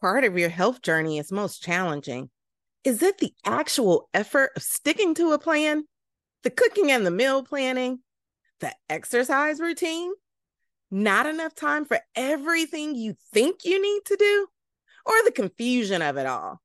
part of your health journey is most challenging? Is it the actual effort of sticking to a plan? The cooking and the meal planning? The exercise routine? Not enough time for everything you think you need to do? Or the confusion of it all?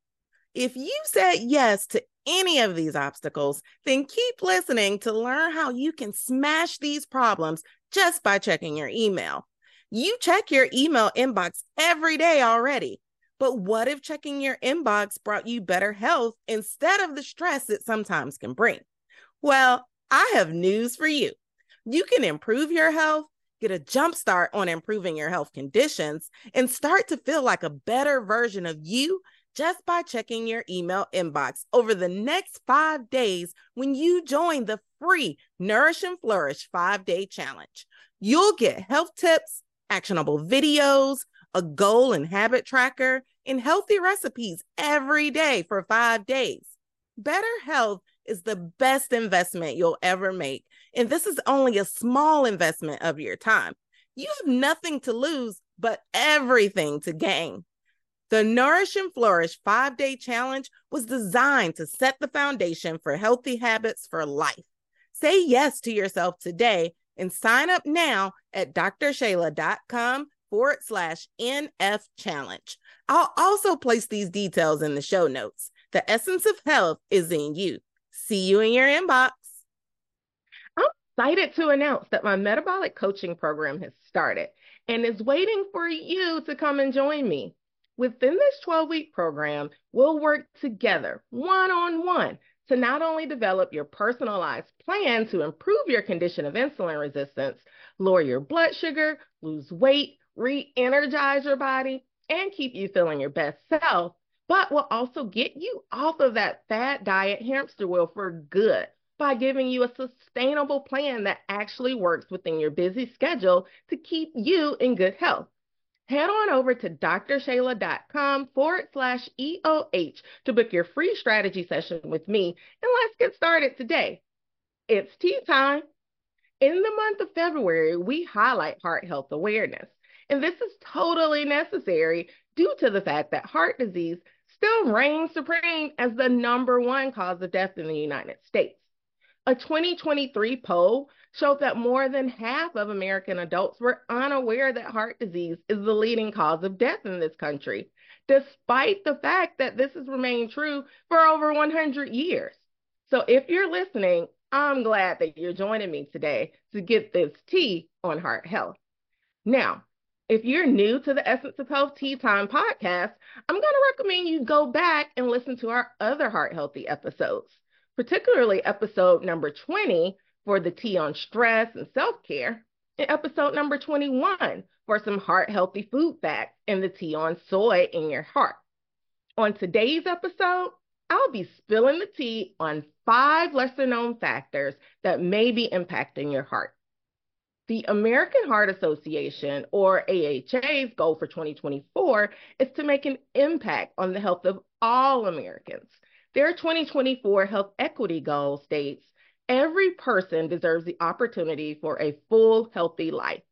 If you said yes to any of these obstacles, then keep listening to learn how you can smash these problems just by checking your email. You check your email inbox every day already. But what if checking your inbox brought you better health instead of the stress it sometimes can bring? Well, I have news for you. You can improve your health, get a jump start on improving your health conditions, and start to feel like a better version of you just by checking your email inbox over the next five days when you join the free Nourish and Flourish five day challenge. You'll get health tips, actionable videos, a goal and habit tracker, and healthy recipes every day for five days. Better health is the best investment you'll ever make. And this is only a small investment of your time. You have nothing to lose, but everything to gain. The Nourish and Flourish five day challenge was designed to set the foundation for healthy habits for life. Say yes to yourself today and sign up now at drshayla.com forward slash NF challenge. I'll also place these details in the show notes. The essence of health is in you. See you in your inbox. I'm excited to announce that my metabolic coaching program has started and is waiting for you to come and join me. Within this 12 week program, we'll work together one on one to not only develop your personalized plan to improve your condition of insulin resistance, lower your blood sugar, lose weight, re energize your body, and keep you feeling your best self, but will also get you off of that fat diet hamster wheel for good by giving you a sustainable plan that actually works within your busy schedule to keep you in good health. Head on over to drshayla.com forward slash EOH to book your free strategy session with me, and let's get started today. It's tea time. In the month of February, we highlight heart health awareness. And this is totally necessary due to the fact that heart disease still reigns supreme as the number one cause of death in the United States. A 2023 poll showed that more than half of American adults were unaware that heart disease is the leading cause of death in this country, despite the fact that this has remained true for over 100 years. So if you're listening, I'm glad that you're joining me today to get this tea on heart health. Now, if you're new to the Essence of Health Tea Time podcast, I'm going to recommend you go back and listen to our other heart healthy episodes, particularly episode number 20 for the tea on stress and self care, and episode number 21 for some heart healthy food facts and the tea on soy in your heart. On today's episode, I'll be spilling the tea on five lesser known factors that may be impacting your heart. The American Heart Association, or AHA's goal for 2024 is to make an impact on the health of all Americans. Their 2024 health equity goal states every person deserves the opportunity for a full, healthy life.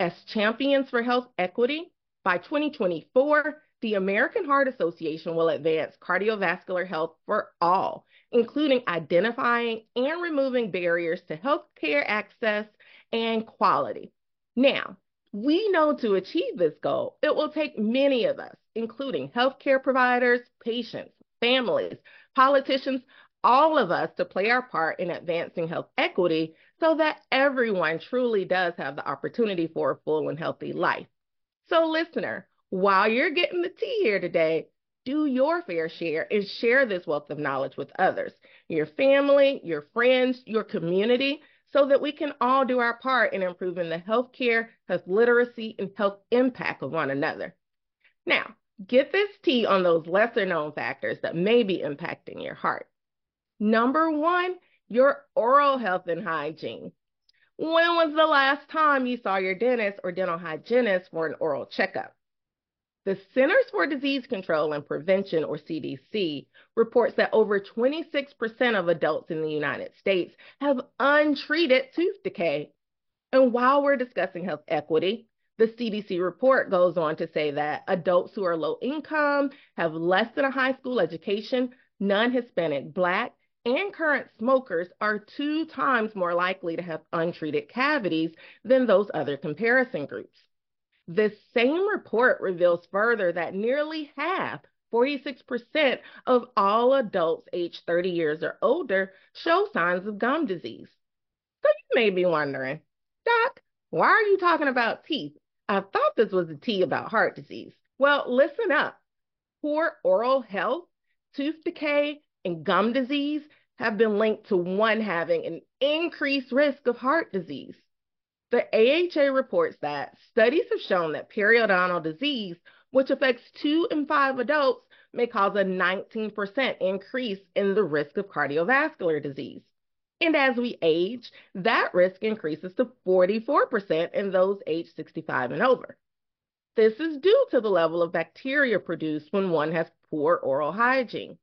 As champions for health equity, by 2024, the American Heart Association will advance cardiovascular health for all, including identifying and removing barriers to healthcare access and quality. Now, we know to achieve this goal, it will take many of us, including healthcare providers, patients, families, politicians, all of us to play our part in advancing health equity so that everyone truly does have the opportunity for a full and healthy life. So, listener, while you're getting the tea here today, do your fair share and share this wealth of knowledge with others, your family, your friends, your community, so that we can all do our part in improving the healthcare, health literacy, and health impact of one another. Now, Get this tea on those lesser known factors that may be impacting your heart. Number one, your oral health and hygiene. When was the last time you saw your dentist or dental hygienist for an oral checkup? The Centers for Disease Control and Prevention, or CDC, reports that over 26% of adults in the United States have untreated tooth decay. And while we're discussing health equity, the CDC report goes on to say that adults who are low income, have less than a high school education, non Hispanic, Black, and current smokers are two times more likely to have untreated cavities than those other comparison groups. This same report reveals further that nearly half, 46% of all adults aged 30 years or older, show signs of gum disease. So you may be wondering, Doc, why are you talking about teeth? I thought this was a tea about heart disease. Well, listen up. Poor oral health, tooth decay, and gum disease have been linked to one having an increased risk of heart disease. The AHA reports that studies have shown that periodontal disease, which affects two in five adults, may cause a 19% increase in the risk of cardiovascular disease. And as we age, that risk increases to 44% in those aged 65 and over. This is due to the level of bacteria produced when one has poor oral hygiene.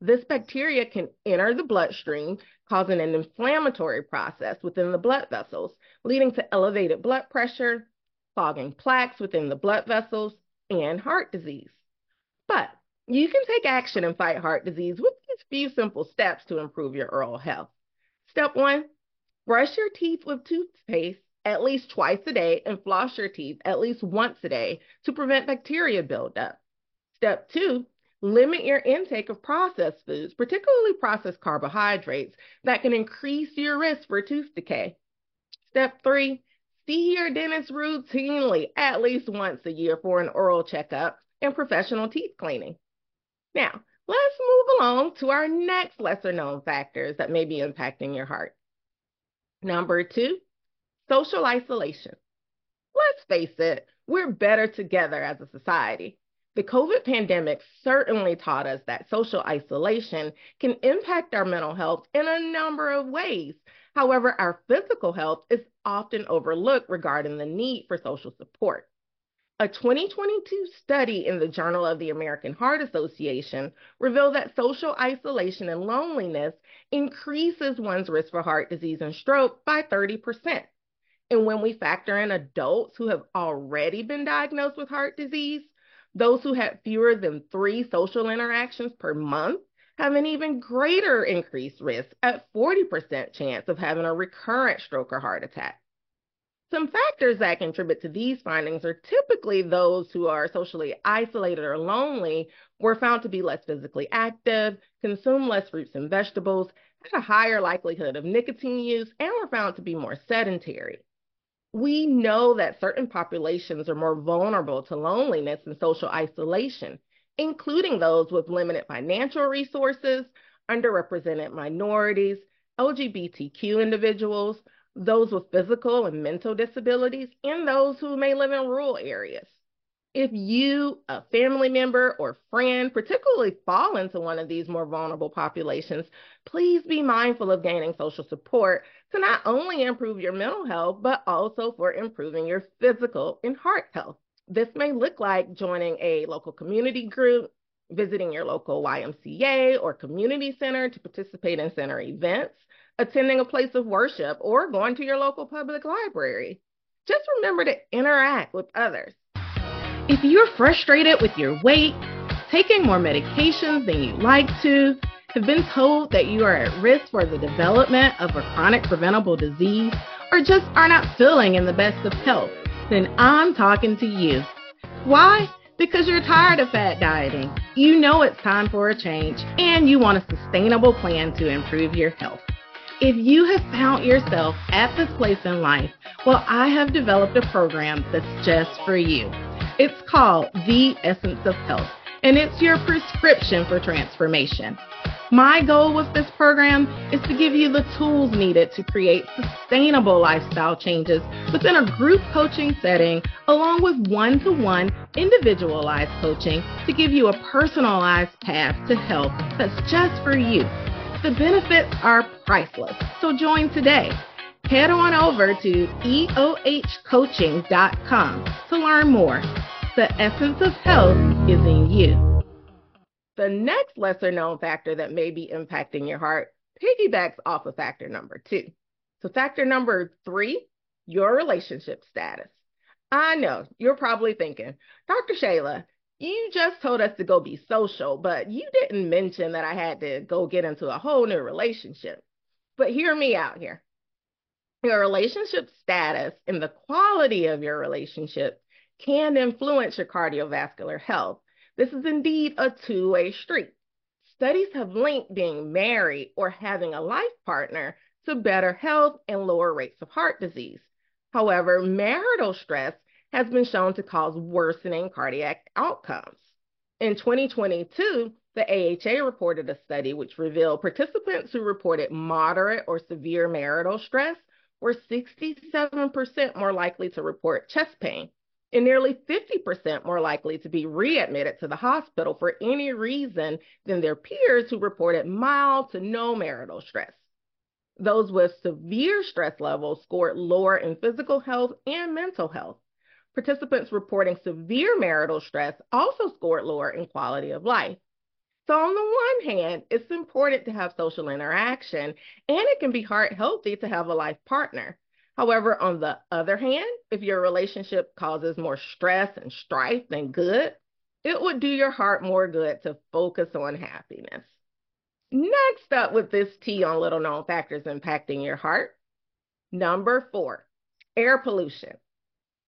This bacteria can enter the bloodstream, causing an inflammatory process within the blood vessels, leading to elevated blood pressure, clogging plaques within the blood vessels, and heart disease. But you can take action and fight heart disease with these few simple steps to improve your oral health. Step one, brush your teeth with toothpaste at least twice a day and floss your teeth at least once a day to prevent bacteria buildup. Step two, Limit your intake of processed foods, particularly processed carbohydrates, that can increase your risk for tooth decay. Step three, see your dentist routinely at least once a year for an oral checkup and professional teeth cleaning. Now, let's move along to our next lesser known factors that may be impacting your heart. Number two, social isolation. Let's face it, we're better together as a society. The COVID pandemic certainly taught us that social isolation can impact our mental health in a number of ways. However, our physical health is often overlooked regarding the need for social support. A 2022 study in the Journal of the American Heart Association revealed that social isolation and loneliness increases one's risk for heart disease and stroke by 30%. And when we factor in adults who have already been diagnosed with heart disease, those who had fewer than three social interactions per month have an even greater increased risk at 40% chance of having a recurrent stroke or heart attack. Some factors that contribute to these findings are typically those who are socially isolated or lonely were found to be less physically active, consume less fruits and vegetables, had a higher likelihood of nicotine use, and were found to be more sedentary we know that certain populations are more vulnerable to loneliness and social isolation, including those with limited financial resources, underrepresented minorities, LGBTQ individuals, those with physical and mental disabilities, and those who may live in rural areas. If you, a family member, or friend particularly fall into one of these more vulnerable populations, please be mindful of gaining social support to not only improve your mental health, but also for improving your physical and heart health. This may look like joining a local community group, visiting your local YMCA or community center to participate in center events, attending a place of worship, or going to your local public library. Just remember to interact with others. If you're frustrated with your weight, taking more medications than you'd like to, have been told that you are at risk for the development of a chronic preventable disease, or just are not feeling in the best of health, then I'm talking to you. Why? Because you're tired of fat dieting. You know it's time for a change, and you want a sustainable plan to improve your health. If you have found yourself at this place in life, well, I have developed a program that's just for you. It's called The Essence of Health, and it's your prescription for transformation. My goal with this program is to give you the tools needed to create sustainable lifestyle changes within a group coaching setting, along with one to one individualized coaching to give you a personalized path to health that's just for you. The benefits are priceless, so join today. Head on over to eohcoaching.com to learn more. The essence of health is in you. The next lesser known factor that may be impacting your heart piggybacks off of factor number two. So, factor number three, your relationship status. I know you're probably thinking, Dr. Shayla, you just told us to go be social, but you didn't mention that I had to go get into a whole new relationship. But hear me out here. Your relationship status and the quality of your relationship can influence your cardiovascular health this is indeed a two way street. Studies have linked being married or having a life partner to better health and lower rates of heart disease. However, marital stress has been shown to cause worsening cardiac outcomes. In 2022, the AHA reported a study which revealed participants who reported moderate or severe marital stress were 67% more likely to report chest pain and nearly 50% more likely to be readmitted to the hospital for any reason than their peers who reported mild to no marital stress. Those with severe stress levels scored lower in physical health and mental health. Participants reporting severe marital stress also scored lower in quality of life. So, on the one hand, it's important to have social interaction, and it can be heart healthy to have a life partner. However, on the other hand, if your relationship causes more stress and strife than good, it would do your heart more good to focus on happiness. Next up with this tea on little known factors impacting your heart. Number four, air pollution.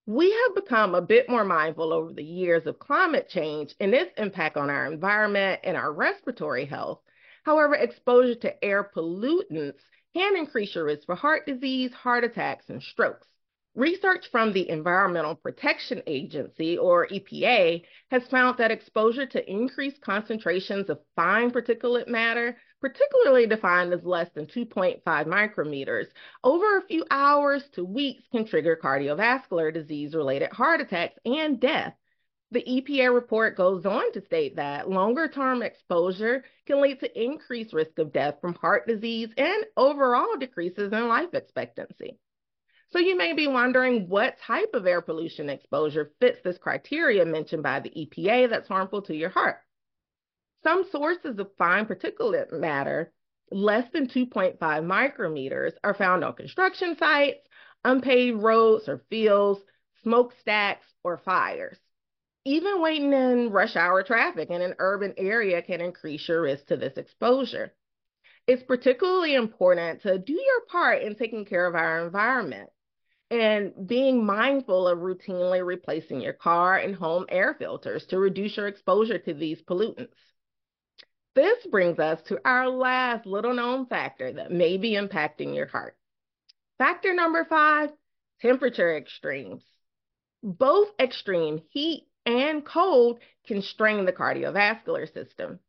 We have become a bit more mindful over the years of climate change and its impact on our environment and our respiratory health. However, exposure to air pollutants can increase your risk for heart disease, heart attacks, and strokes. Research from the Environmental Protection Agency, or EPA, has found that exposure to increased concentrations of fine particulate matter, particularly defined as less than 2.5 micrometers, over a few hours to weeks can trigger cardiovascular disease related heart attacks and death. The EPA report goes on to state that longer term exposure can lead to increased risk of death from heart disease and overall decreases in life expectancy. So you may be wondering what type of air pollution exposure fits this criteria mentioned by the EPA that's harmful to your heart. Some sources of fine particulate matter, less than 2.5 micrometers, are found on construction sites, unpaved roads or fields, smokestacks, or fires. Even waiting in rush hour traffic in an urban area can increase your risk to this exposure. It's particularly important to do your part in taking care of our environment and being mindful of routinely replacing your car and home air filters to reduce your exposure to these pollutants. This brings us to our last little known factor that may be impacting your heart. Factor number five temperature extremes. Both extreme heat and cold can strain the cardiovascular system.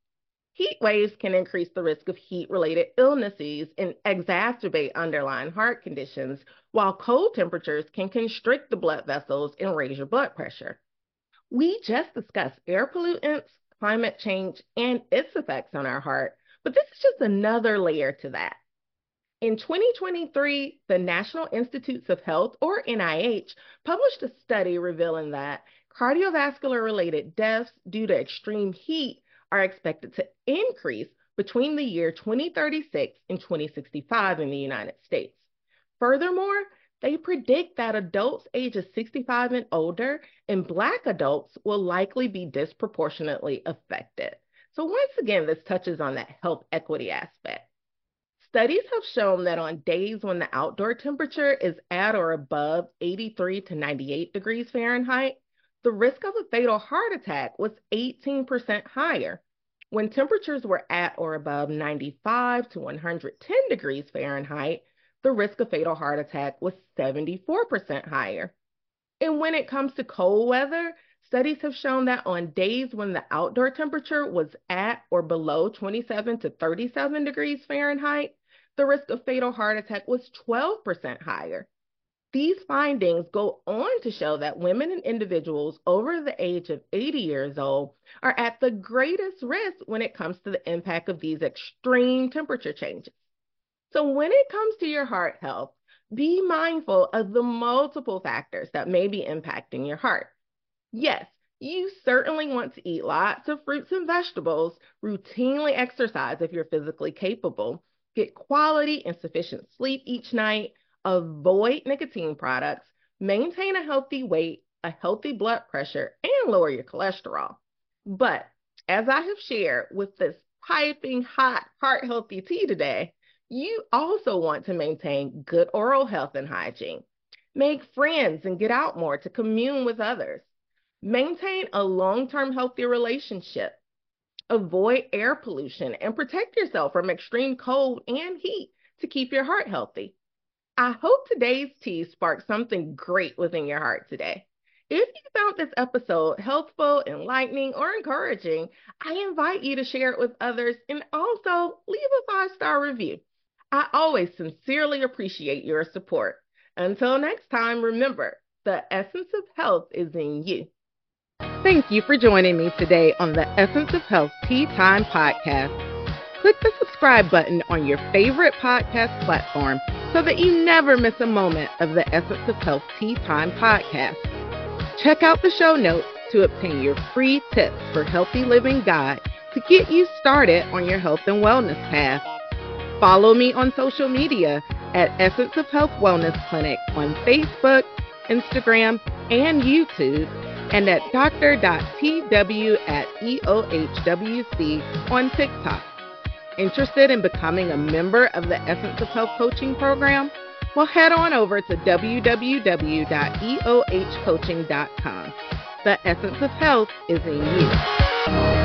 Heat waves can increase the risk of heat related illnesses and exacerbate underlying heart conditions, while cold temperatures can constrict the blood vessels and raise your blood pressure. We just discussed air pollutants, climate change, and its effects on our heart, but this is just another layer to that. In 2023, the National Institutes of Health, or NIH, published a study revealing that cardiovascular related deaths due to extreme heat are expected to increase between the year 2036 and 2065 in the United States. Furthermore, they predict that adults ages 65 and older and Black adults will likely be disproportionately affected. So, once again, this touches on that health equity aspect. Studies have shown that on days when the outdoor temperature is at or above 83 to 98 degrees Fahrenheit, the risk of a fatal heart attack was 18% higher. When temperatures were at or above 95 to 110 degrees Fahrenheit, the risk of fatal heart attack was 74% higher. And when it comes to cold weather, Studies have shown that on days when the outdoor temperature was at or below 27 to 37 degrees Fahrenheit, the risk of fatal heart attack was 12% higher. These findings go on to show that women and individuals over the age of 80 years old are at the greatest risk when it comes to the impact of these extreme temperature changes. So, when it comes to your heart health, be mindful of the multiple factors that may be impacting your heart. Yes, you certainly want to eat lots of fruits and vegetables, routinely exercise if you're physically capable, get quality and sufficient sleep each night, avoid nicotine products, maintain a healthy weight, a healthy blood pressure, and lower your cholesterol. But as I have shared with this piping hot heart healthy tea today, you also want to maintain good oral health and hygiene. Make friends and get out more to commune with others. Maintain a long term healthy relationship. Avoid air pollution and protect yourself from extreme cold and heat to keep your heart healthy. I hope today's tea sparked something great within your heart today. If you found this episode helpful, enlightening, or encouraging, I invite you to share it with others and also leave a five star review. I always sincerely appreciate your support. Until next time, remember the essence of health is in you. Thank you for joining me today on the Essence of Health Tea Time podcast. Click the subscribe button on your favorite podcast platform so that you never miss a moment of the Essence of Health Tea Time podcast. Check out the show notes to obtain your free tips for healthy living guide to get you started on your health and wellness path. Follow me on social media at Essence of Health Wellness Clinic on Facebook, Instagram, and YouTube, and at dr.tw at EOHWC on TikTok. Interested in becoming a member of the Essence of Health coaching program? Well, head on over to www.eohcoaching.com. The essence of health is in you.